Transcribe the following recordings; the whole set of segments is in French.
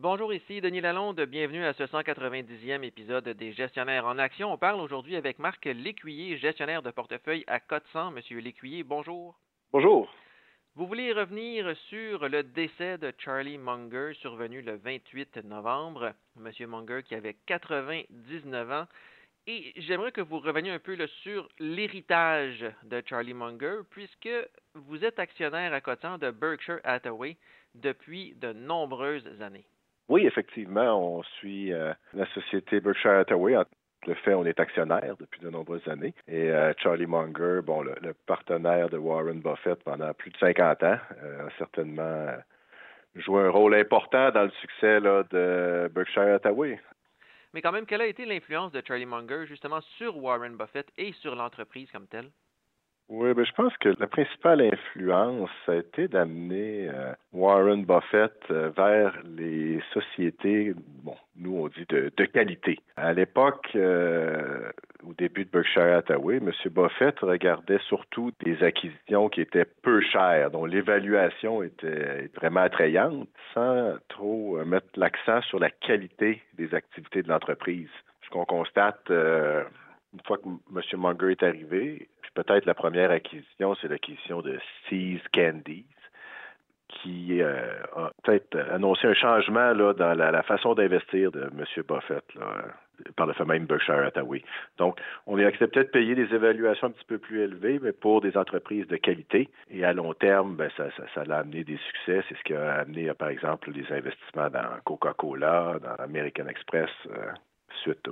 Bonjour, ici Denis Lalonde. Bienvenue à ce 190e épisode des Gestionnaires en Action. On parle aujourd'hui avec Marc Lécuyer, gestionnaire de portefeuille à Cote-100. Monsieur Lécuyer, bonjour. Bonjour. Vous voulez revenir sur le décès de Charlie Munger survenu le 28 novembre. Monsieur Munger qui avait 99 ans. Et j'aimerais que vous reveniez un peu sur l'héritage de Charlie Munger, puisque vous êtes actionnaire à Cote-100 de Berkshire Hathaway depuis de nombreuses années. Oui, effectivement, on suit euh, la société Berkshire Hathaway. Le fait, on est actionnaire depuis de nombreuses années. Et euh, Charlie Munger, bon, le, partenaire de Warren Buffett pendant plus de 50 ans, euh, a certainement joué un rôle important dans le succès de Berkshire Hathaway. Mais quand même, quelle a été l'influence de Charlie Munger justement sur Warren Buffett et sur l'entreprise comme telle? Oui, ben, je pense que la principale influence a été d'amener euh, Warren Buffett euh, vers les sociétés, bon, nous on dit de, qualité. À l'époque, euh, au début de Berkshire Hathaway, M. Buffett regardait surtout des acquisitions qui étaient peu chères, dont l'évaluation était vraiment attrayante, sans trop mettre l'accent sur la qualité des activités de l'entreprise. Ce qu'on constate une fois que M. Munger est arrivé, peut-être la première acquisition, c'est l'acquisition de Seas Candies, qui euh, a peut-être annoncé un changement là, dans la, façon d'investir de M. Buffett par le même Berkshire Hathaway. Donc, on a accepté de payer des évaluations un petit peu plus élevées, mais pour des entreprises de qualité. Et à long terme, ben, ça, ça, a amené des succès. C'est ce qui a amené, par exemple, des investissements dans Coca-Cola, dans American Express, euh, suite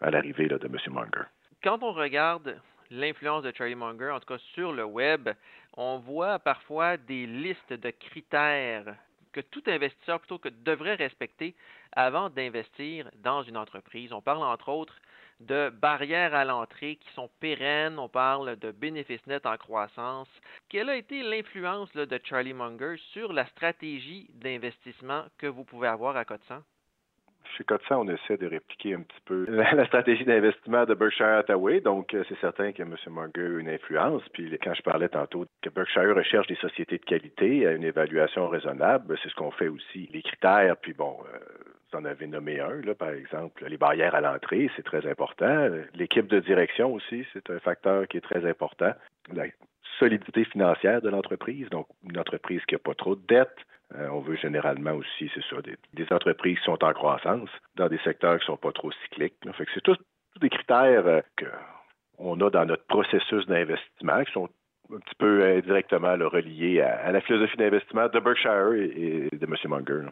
à l'arrivée de M. Munger. Quand on regarde l'influence de Charlie Munger, en tout cas sur le web, on voit parfois des listes de critères que tout investisseur plutôt que devrait respecter avant d'investir dans une entreprise. On parle entre autres de barrières à l'entrée qui sont pérennes, on parle de bénéfices nets en croissance. Quelle a été l'influence de Charlie Munger sur la stratégie d'investissement que vous pouvez avoir à Cote chez Cotsan, on essaie de répliquer un petit peu la, stratégie d'investissement de Berkshire Hathaway. Donc, euh, c'est certain que M. Munger a une influence. Puis, quand je parlais tantôt que Berkshire recherche des sociétés de qualité à une évaluation raisonnable, c'est ce qu'on fait aussi. Les critères, puis bon, euh, vous en avez nommé un, là, par exemple, les barrières à l'entrée, c'est très important. L'équipe de direction aussi, c'est un facteur qui est très important. La solidité financière de l'entreprise, donc une entreprise qui n'a pas trop de dettes, euh, on veut généralement aussi, c'est ça, des, entreprises qui sont en croissance dans des secteurs qui ne sont pas trop cycliques. Fait que c'est tous des critères euh, qu'on a dans notre processus d'investissement qui sont un petit peu indirectement reliés à, la philosophie d'investissement de Berkshire et, de M. Munger.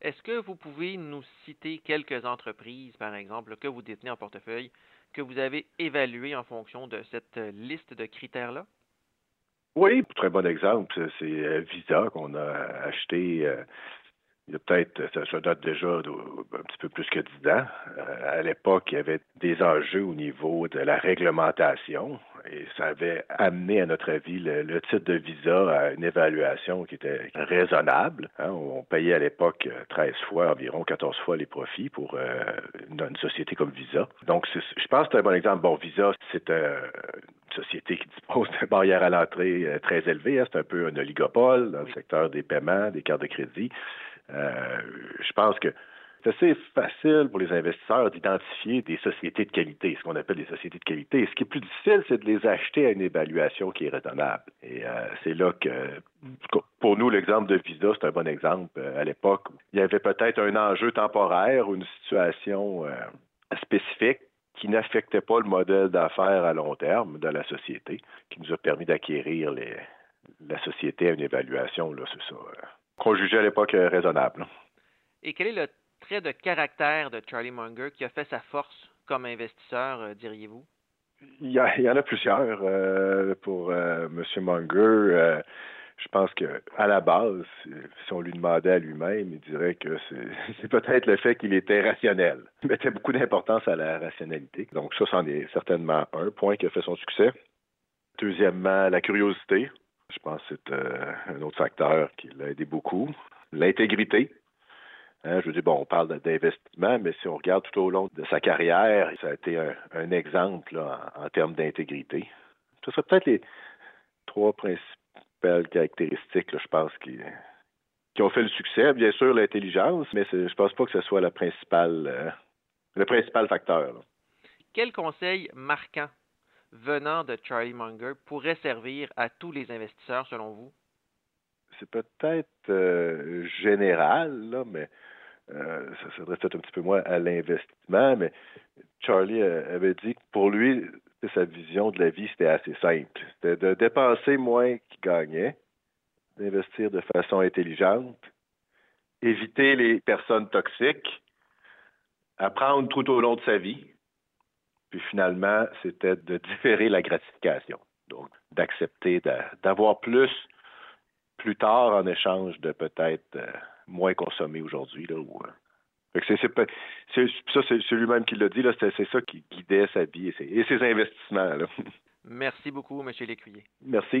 Est-ce que vous pouvez nous citer quelques entreprises, par exemple, que vous détenez en portefeuille, que vous avez évaluées en fonction de cette liste de critères-là? Oui, très bon exemple, c'est euh, Visa qu'on a acheté euh, il y a peut-être, ça, date déjà un petit peu plus que dix ans. Euh, à l'époque, il y avait des enjeux au niveau de la réglementation et ça avait amené, à notre avis, le, titre de visa à une évaluation qui était raisonnable. Hein. on payait à l'époque 13 fois, environ 14 fois les profits pour une, société comme Visa. Donc, je pense que c'est un bon exemple. Bon, Visa, c'est un société qui dispose de barrières à l'entrée euh, très élevées. Hein. C'est un peu un oligopole dans le secteur des paiements, des cartes de crédit. Euh, je pense que c'est assez facile pour les investisseurs d'identifier des sociétés de qualité, ce qu'on appelle des sociétés de qualité. Ce qui est plus difficile, c'est de les acheter à une évaluation qui est raisonnable. Et euh, c'est là que, pour nous, l'exemple de Visa, c'est un bon exemple. À l'époque, il y avait peut-être un enjeu temporaire ou une situation spécifique qui n'affectait pas le modèle d'affaires à long terme de la société, qui nous a permis d'acquérir la société à une évaluation, là, c'est ça, euh, qu'on jugeait à l'époque euh, raisonnable. Et quel est le trait de caractère de Charlie Munger qui a fait sa force comme investisseur, euh, diriez-vous? Il y, en a plusieurs. pour M. Munger, je pense que à la base, si on lui demandait à lui-même, il dirait que c'est peut-être le fait qu'il était rationnel. Il mettait beaucoup d'importance à la rationalité. Donc ça, c'en est certainement un point qui a fait son succès. Deuxièmement, la curiosité. Je pense que c'est euh, un autre facteur qui l'a aidé beaucoup. L'intégrité. Hein, je veux dire, bon, on parle d'investissement, mais si on regarde tout au long de sa carrière, ça a été un, exemple en, en, termes d'intégrité. Ce serait peut-être les trois principaux caractéristiques, je pense, qui, ont fait le succès. Bien sûr, l'intelligence, mais je pense pas que ce soit euh, le principal facteur. Quel conseil marquant venant de Charlie Munger pourrait servir à tous les investisseurs, selon vous? C'est peut-être euh, général, là, mais euh, ça s'adresse peut-être un petit peu moins à l'investissement, mais Charlie avait dit que pour lui, sa vision de la vie, c'était assez simple. C'était de dépenser moins qu'il gagnait, d'investir de façon intelligente, éviter les personnes toxiques, apprendre tout au long de sa vie, puis finalement, c'était de différer la gratification. Donc, d'accepter d'avoir plus plus tard en échange de peut-être euh, moins consommer aujourd'hui. Là, euh. c'est, ça, c'est, lui-même qui l'a dit, là, c'est, ça qui guidait sa vie et ses, et ses investissements. Là. Merci beaucoup, M. Lécuyer. Merci.